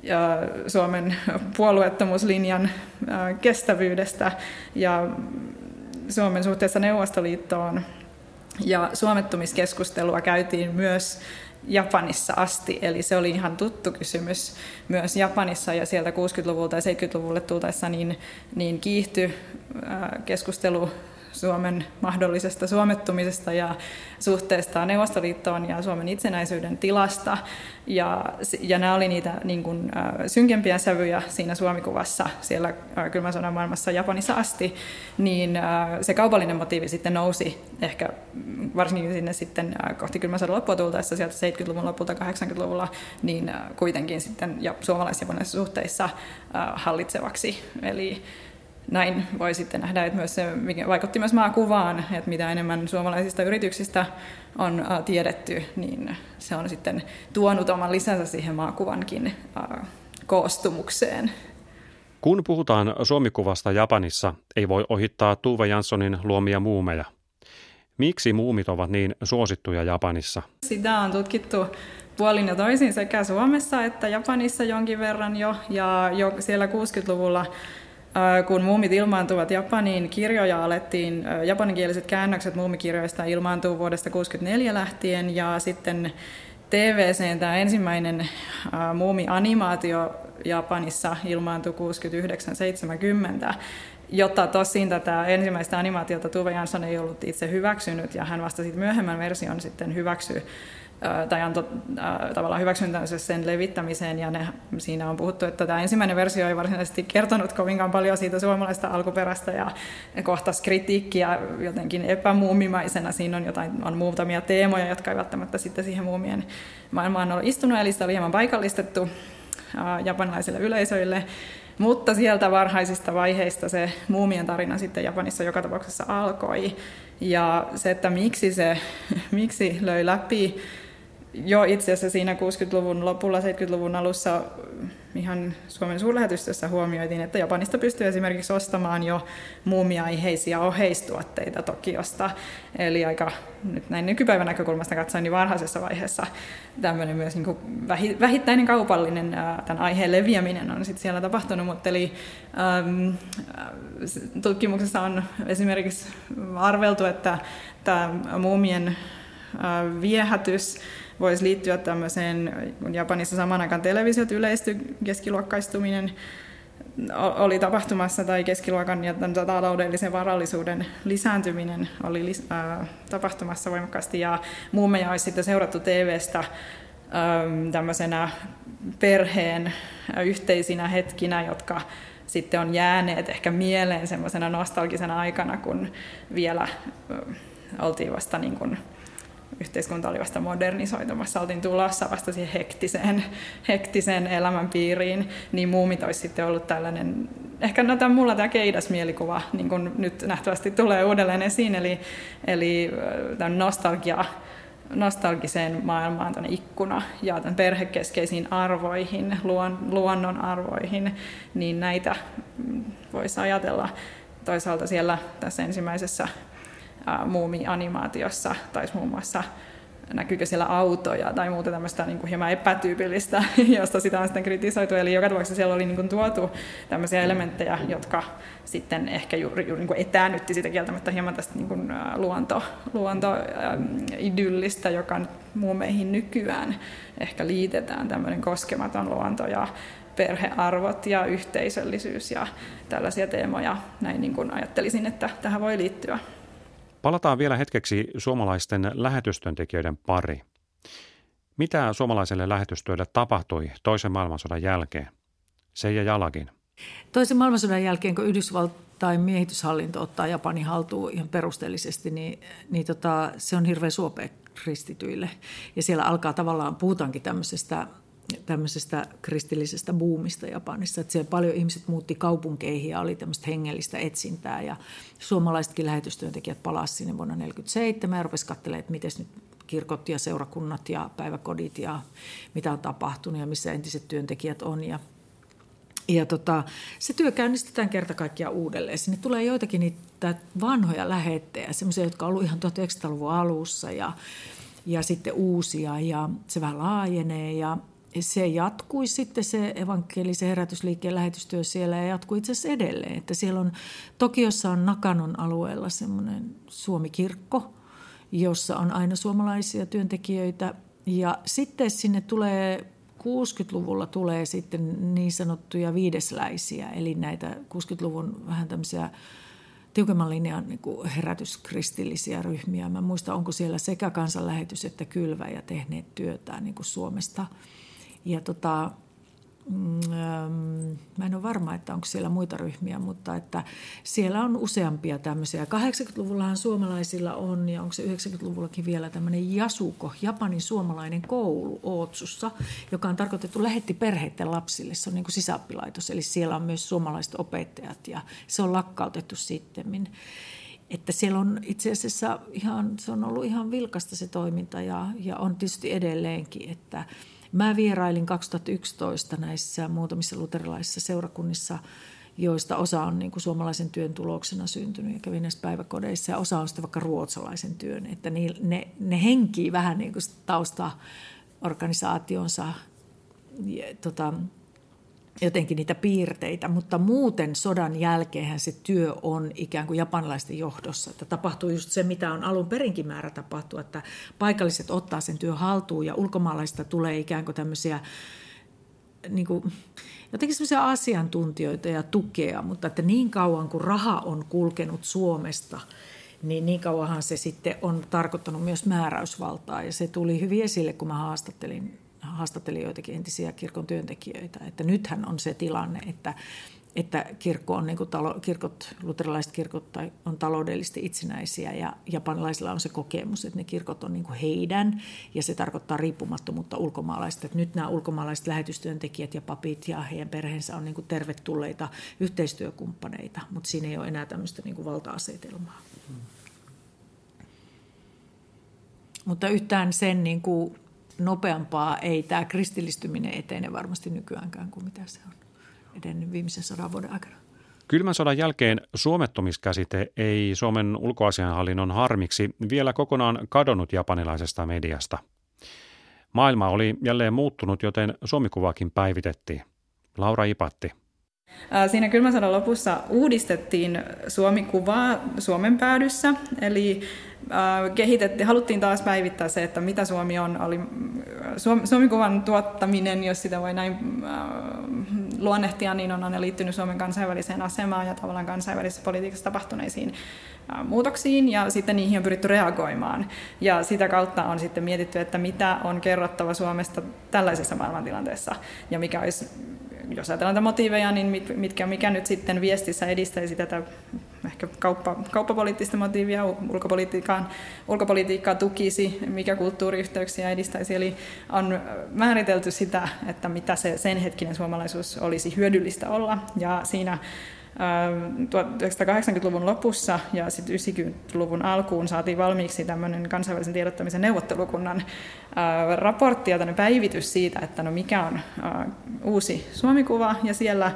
ja Suomen puolueettomuuslinjan kestävyydestä ja Suomen suhteessa Neuvostoliittoon. Ja suomettumiskeskustelua käytiin myös Japanissa asti, eli se oli ihan tuttu kysymys myös Japanissa ja sieltä 60-luvulta ja 70-luvulle tultaessa niin, niin kiihtyi keskustelu Suomen mahdollisesta suomettumisesta ja suhteesta Neuvostoliittoon ja Suomen itsenäisyyden tilasta. Ja, ja nämä oli niitä niin kuin, synkempiä sävyjä siinä Suomikuvassa siellä kylmän sodan maailmassa Japanissa asti, niin se kaupallinen motiivi sitten nousi ehkä varsinkin sinne sitten kohti kylmän sodan loppua tultaessa sieltä 70-luvun lopulta 80-luvulla, niin kuitenkin sitten ja suomalais-japanilaisissa suhteissa hallitsevaksi. Eli näin voi sitten nähdä, että myös se vaikutti myös maakuvaan, että mitä enemmän suomalaisista yrityksistä on tiedetty, niin se on sitten tuonut oman lisänsä siihen maakuvankin koostumukseen. Kun puhutaan suomikuvasta Japanissa, ei voi ohittaa Tuve Janssonin luomia muumeja. Miksi muumit ovat niin suosittuja Japanissa? Sitä on tutkittu puolin ja toisin sekä Suomessa että Japanissa jonkin verran jo, ja jo siellä 60-luvulla kun muumit ilmaantuvat Japaniin, kirjoja alettiin, japaninkieliset käännökset muumikirjoista ilmaantuu vuodesta 1964 lähtien ja sitten TVC tämä ensimmäinen muumi-animaatio Japanissa ilmaantui 69-70, jotta tosin tätä ensimmäistä animaatiota Tuve Jansson ei ollut itse hyväksynyt ja hän vasta sitten myöhemmän version sitten hyväksyi tai antoi tavallaan hyväksyntänsä sen levittämiseen ja ne, siinä on puhuttu, että tämä ensimmäinen versio ei varsinaisesti kertonut kovinkaan paljon siitä suomalaista alkuperästä ja kohtas kritiikkiä jotenkin epämuumimaisena. Siinä on jotain, on muutamia teemoja, jotka ei välttämättä sitten siihen muumien maailmaan ole istunut, eli sitä oli hieman paikallistettu japanilaisille yleisöille. Mutta sieltä varhaisista vaiheista se muumien tarina sitten Japanissa joka tapauksessa alkoi. Ja se, että miksi se miksi löi läpi, jo itse asiassa siinä 60-luvun lopulla, 70-luvun alussa ihan Suomen suurlähetystössä huomioitiin, että Japanista pystyy esimerkiksi ostamaan jo muumiaiheisia oheistuotteita Tokiosta. Eli aika nyt näin nykypäivän näkökulmasta katsoen, niin varhaisessa vaiheessa tämmöinen myös niin kuin vähittäinen kaupallinen tämän aiheen leviäminen on sitten siellä tapahtunut. Mutta eli ähm, tutkimuksessa on esimerkiksi arveltu, että tämä muumien viehätys voisi liittyä tämmöiseen, kun Japanissa saman aikaan televisiot yleistyi, keskiluokkaistuminen oli tapahtumassa tai keskiluokan ja taloudellisen varallisuuden lisääntyminen oli lis, äh, tapahtumassa voimakkaasti. Ja muumeja olisi sitten seurattu TV-stä tämmöisenä perheen yhteisinä hetkinä, jotka sitten on jääneet ehkä mieleen semmoisena nostalgisena aikana, kun vielä oltiin vasta niin kuin, yhteiskunta oli vasta modernisoitumassa, oltiin tulossa vasta siihen hektiseen, hektiseen elämänpiiriin, niin muumit olisi sitten ollut tällainen, ehkä no tämän, mulla tämä keidas mielikuva niin kuin nyt nähtävästi tulee uudelleen esiin, eli, eli tämän nostalgia, nostalgiseen maailmaan tänne ikkuna ja tämän perhekeskeisiin arvoihin, luon, luonnon arvoihin, niin näitä voisi ajatella. Toisaalta siellä tässä ensimmäisessä muumianimaatiossa taisi muun muassa näkyykö siellä autoja tai muuta tämmöistä niin kuin hieman epätyypillistä, josta sitä on sitten kritisoitu. Eli joka tapauksessa siellä oli niin kuin tuotu tämmöisiä elementtejä, jotka sitten ehkä juuri, juuri niin kuin etäännytti sitä kieltämättä hieman tästä niin kuin luonto, luontoidyllistä, joka muumeihin nykyään ehkä liitetään tämmöinen koskematon luonto ja perhearvot ja yhteisöllisyys ja tällaisia teemoja. Näin niin kuin ajattelisin, että tähän voi liittyä. Palataan vielä hetkeksi suomalaisten lähetystyöntekijöiden pari. Mitä suomalaiselle lähetystyölle tapahtui toisen maailmansodan jälkeen? Seija Jalakin. Toisen maailmansodan jälkeen, kun Yhdysvaltain miehityshallinto ottaa Japanin haltuun ihan perusteellisesti, niin, niin tota, se on hirveän suopea kristityille. Ja siellä alkaa tavallaan, puhutaankin tämmöisestä tämmöisestä kristillisestä buumista Japanissa. Että siellä paljon ihmiset muutti kaupunkeihin ja oli tämmöistä hengellistä etsintää. Ja suomalaisetkin lähetystyöntekijät palasivat sinne vuonna 1947 ja rupesivat katselemaan, että miten nyt kirkot ja seurakunnat ja päiväkodit ja mitä on tapahtunut ja missä entiset työntekijät on. Ja, ja tota, se työ käynnistetään kerta kaikkiaan uudelleen. Sinne tulee joitakin niitä vanhoja lähettejä, semmoisia, jotka on ollut ihan 1900-luvun alussa ja, ja sitten uusia ja se vähän laajenee ja se jatkui sitten se evankelisen herätysliikkeen lähetystyö siellä ja jatkuu itse asiassa edelleen. Että siellä on, Tokiossa on Nakanon alueella semmoinen Suomi-kirkko, jossa on aina suomalaisia työntekijöitä. Ja sitten sinne tulee 60-luvulla tulee sitten niin sanottuja viidesläisiä, eli näitä 60-luvun vähän tämmöisiä tiukemman linjan niin kuin herätyskristillisiä ryhmiä. Mä muistan, onko siellä sekä kansanlähetys että kylvä ja tehneet työtä niin kuin Suomesta – ja tota, mm, mä en ole varma, että onko siellä muita ryhmiä, mutta että siellä on useampia tämmöisiä. 80-luvullahan suomalaisilla on, ja onko se 90-luvullakin vielä tämmöinen Jasuko, Japanin suomalainen koulu Ootsussa, joka on tarkoitettu lähetti perheiden lapsille. Se on niin kuin eli siellä on myös suomalaiset opettajat, ja se on lakkautettu sitten. Että siellä on itse asiassa ihan, se on ollut ihan vilkasta se toiminta, ja, ja on tietysti edelleenkin, että – Mä vierailin 2011 näissä muutamissa luterilaisissa seurakunnissa, joista osa on niin kuin suomalaisen työn tuloksena syntynyt ja kävin näissä päiväkodeissa ja osa on sitten vaikka ruotsalaisen työn. Että ne, ne, ne henkii vähän niin kuin taustaorganisaationsa tota, jotenkin niitä piirteitä, mutta muuten sodan jälkeen se työ on ikään kuin japanilaisten johdossa. Että tapahtuu just se, mitä on alun perinkin määrä tapahtua, että paikalliset ottaa sen työn haltuun ja ulkomaalaista tulee ikään kuin tämmöisiä niin kuin, jotenkin semmoisia asiantuntijoita ja tukea, mutta että niin kauan kuin raha on kulkenut Suomesta – niin niin kauanhan se sitten on tarkoittanut myös määräysvaltaa. Ja se tuli hyvin esille, kun mä haastattelin, haastattelin joitakin entisiä kirkon työntekijöitä, että nythän on se tilanne, että että kirkko on, niin kuin talo, kirkot, luterilaiset kirkot tai on taloudellisesti itsenäisiä ja japanilaisilla on se kokemus, että ne kirkot on niin kuin heidän ja se tarkoittaa riippumattomuutta ulkomaalaista. Että nyt nämä ulkomaalaiset lähetystyöntekijät ja papit ja heidän perheensä on niin kuin tervetulleita yhteistyökumppaneita, mutta siinä ei ole enää tämmöistä niin kuin valta-asetelmaa. Hmm. Mutta yhtään sen niin kuin nopeampaa ei tämä kristillistyminen etene varmasti nykyäänkään kuin mitä se on edennyt viimeisen sadan vuoden aikana. Kylmän sodan jälkeen suomettomiskäsite ei Suomen ulkoasianhallinnon harmiksi vielä kokonaan kadonnut japanilaisesta mediasta. Maailma oli jälleen muuttunut, joten suomikuvaakin päivitettiin. Laura Ipatti. Siinä kylmän sodan lopussa uudistettiin Suomi-kuvaa Suomen päädyssä, eli kehitettiin, haluttiin taas päivittää se, että mitä Suomi on. Oli Suomi-kuvan tuottaminen, jos sitä voi näin luonnehtia, niin on aina liittynyt Suomen kansainväliseen asemaan ja tavallaan kansainvälisessä politiikassa tapahtuneisiin muutoksiin ja sitten niihin on pyritty reagoimaan. Ja sitä kautta on sitten mietitty, että mitä on kerrottava Suomesta tällaisessa maailmantilanteessa ja mikä olisi jos ajatellaan näitä motiiveja, niin mitkä, mikä nyt sitten viestissä edistäisi tätä ehkä kauppa, kauppapoliittista motiivia, ulkopolitiikkaan, ulkopolitiikkaa tukisi, mikä kulttuuriyhteyksiä edistäisi. Eli on määritelty sitä, että mitä se sen hetkinen suomalaisuus olisi hyödyllistä olla. Ja siinä 1980-luvun lopussa ja sitten 90-luvun alkuun saatiin valmiiksi tämmöinen kansainvälisen tiedottamisen neuvottelukunnan raportti ja päivitys siitä, että no mikä on uusi Suomikuva. Ja siellä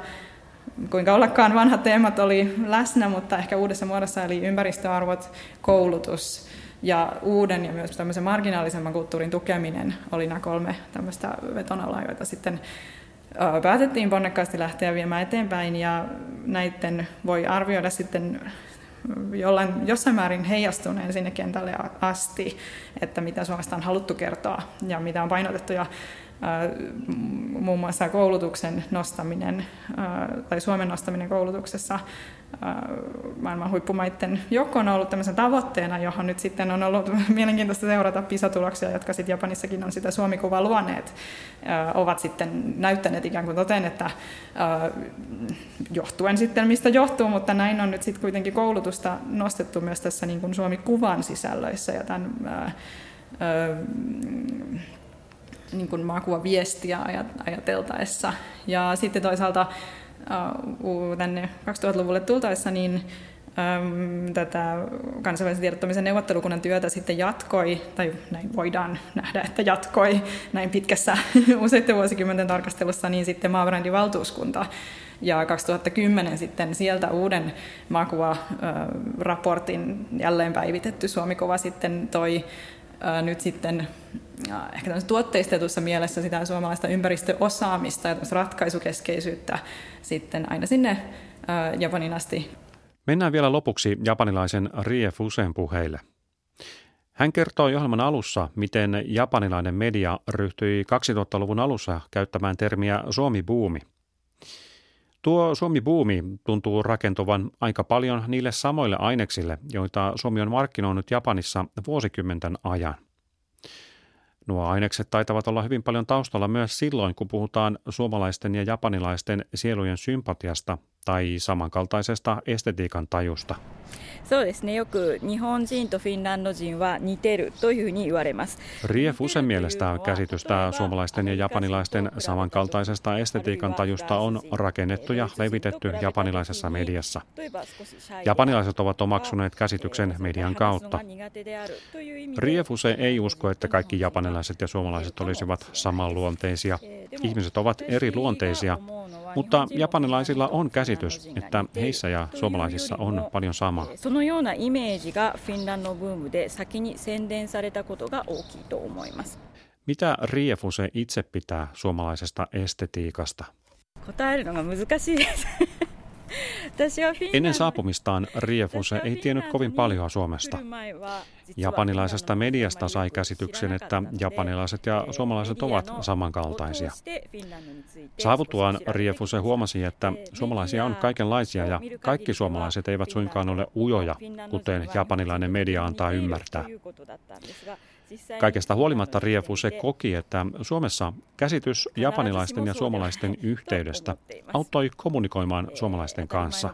kuinka ollakaan vanhat teemat oli läsnä, mutta ehkä uudessa muodossa eli ympäristöarvot, koulutus ja uuden ja myös tämmöisen marginaalisemman kulttuurin tukeminen oli nämä kolme tämmöistä vetonalaa, joita sitten päätettiin ponnekkaasti lähteä viemään eteenpäin ja näiden voi arvioida sitten jollain, jossain määrin heijastuneen sinne kentälle asti, että mitä Suomesta on haluttu kertoa ja mitä on painotettu. Ja muun muassa koulutuksen nostaminen tai Suomen nostaminen koulutuksessa maailman huippumaiden joukkoon on ollut tämmöisen tavoitteena, johon nyt sitten on ollut mielenkiintoista seurata PISA-tuloksia, jotka sitten Japanissakin on sitä Suomikuvaa luoneet, ovat sitten näyttäneet ikään kuin toteen, että johtuen sitten mistä johtuu, mutta näin on nyt sitten kuitenkin koulutusta nostettu myös tässä niin kuin Suomi-kuvan sisällöissä ja tämän niin kuin viestiä ajateltaessa. Ja sitten toisaalta tänne 2000-luvulle tultaessa, niin tätä kansainvälisen tiedottamisen neuvottelukunnan työtä sitten jatkoi, tai näin voidaan nähdä, että jatkoi näin pitkässä useiden vuosikymmenten tarkastelussa, niin sitten maabrändin valtuuskunta. Ja 2010 sitten sieltä uuden maakuva-raportin jälleen päivitetty Suomikuva sitten toi nyt sitten ehkä tuotteistetussa mielessä sitä suomalaista ympäristöosaamista ja ratkaisukeskeisyyttä sitten aina sinne Japanin asti. Mennään vielä lopuksi japanilaisen Rie Fusen puheille. Hän kertoo ohjelman alussa, miten japanilainen media ryhtyi 2000-luvun alussa käyttämään termiä Suomi-buumi. Tuo Suomi-buumi tuntuu rakentuvan aika paljon niille samoille aineksille, joita Suomi on markkinoinut Japanissa vuosikymmenten ajan. Nuo ainekset taitavat olla hyvin paljon taustalla myös silloin, kun puhutaan suomalaisten ja japanilaisten sielujen sympatiasta tai samankaltaisesta estetiikan tajusta. そうですねよく日本人とフィンランド人は似てるというふうに言われます Rief usein mielestä käsitystä suomalaisten ja japanilaisten samankaltaisesta estetiikan tajusta on rakennettu ja levitetty japanilaisessa mediassa. Japanilaiset ovat omaksuneet käsityksen median kautta. Riefuse ei usko, että kaikki japanilaiset ja suomalaiset olisivat samanluonteisia. Ihmiset ovat eri luonteisia, mutta japanilaisilla on käsitys, että heissä ja suomalaisissa on paljon samaa. Mitä Riefuse itse pitää suomalaisesta estetiikasta? 答えるのが難しいです Ennen saapumistaan Riefuse ei tiennyt kovin paljon Suomesta. Japanilaisesta mediasta sai käsityksen, että japanilaiset ja suomalaiset ovat samankaltaisia. Saavuttuaan Riefuse huomasi, että suomalaisia on kaikenlaisia ja kaikki suomalaiset eivät suinkaan ole ujoja, kuten japanilainen media antaa ymmärtää. Kaikesta huolimatta Riefuse koki, että Suomessa käsitys japanilaisten ja suomalaisten yhteydestä auttoi kommunikoimaan suomalaisten kanssa.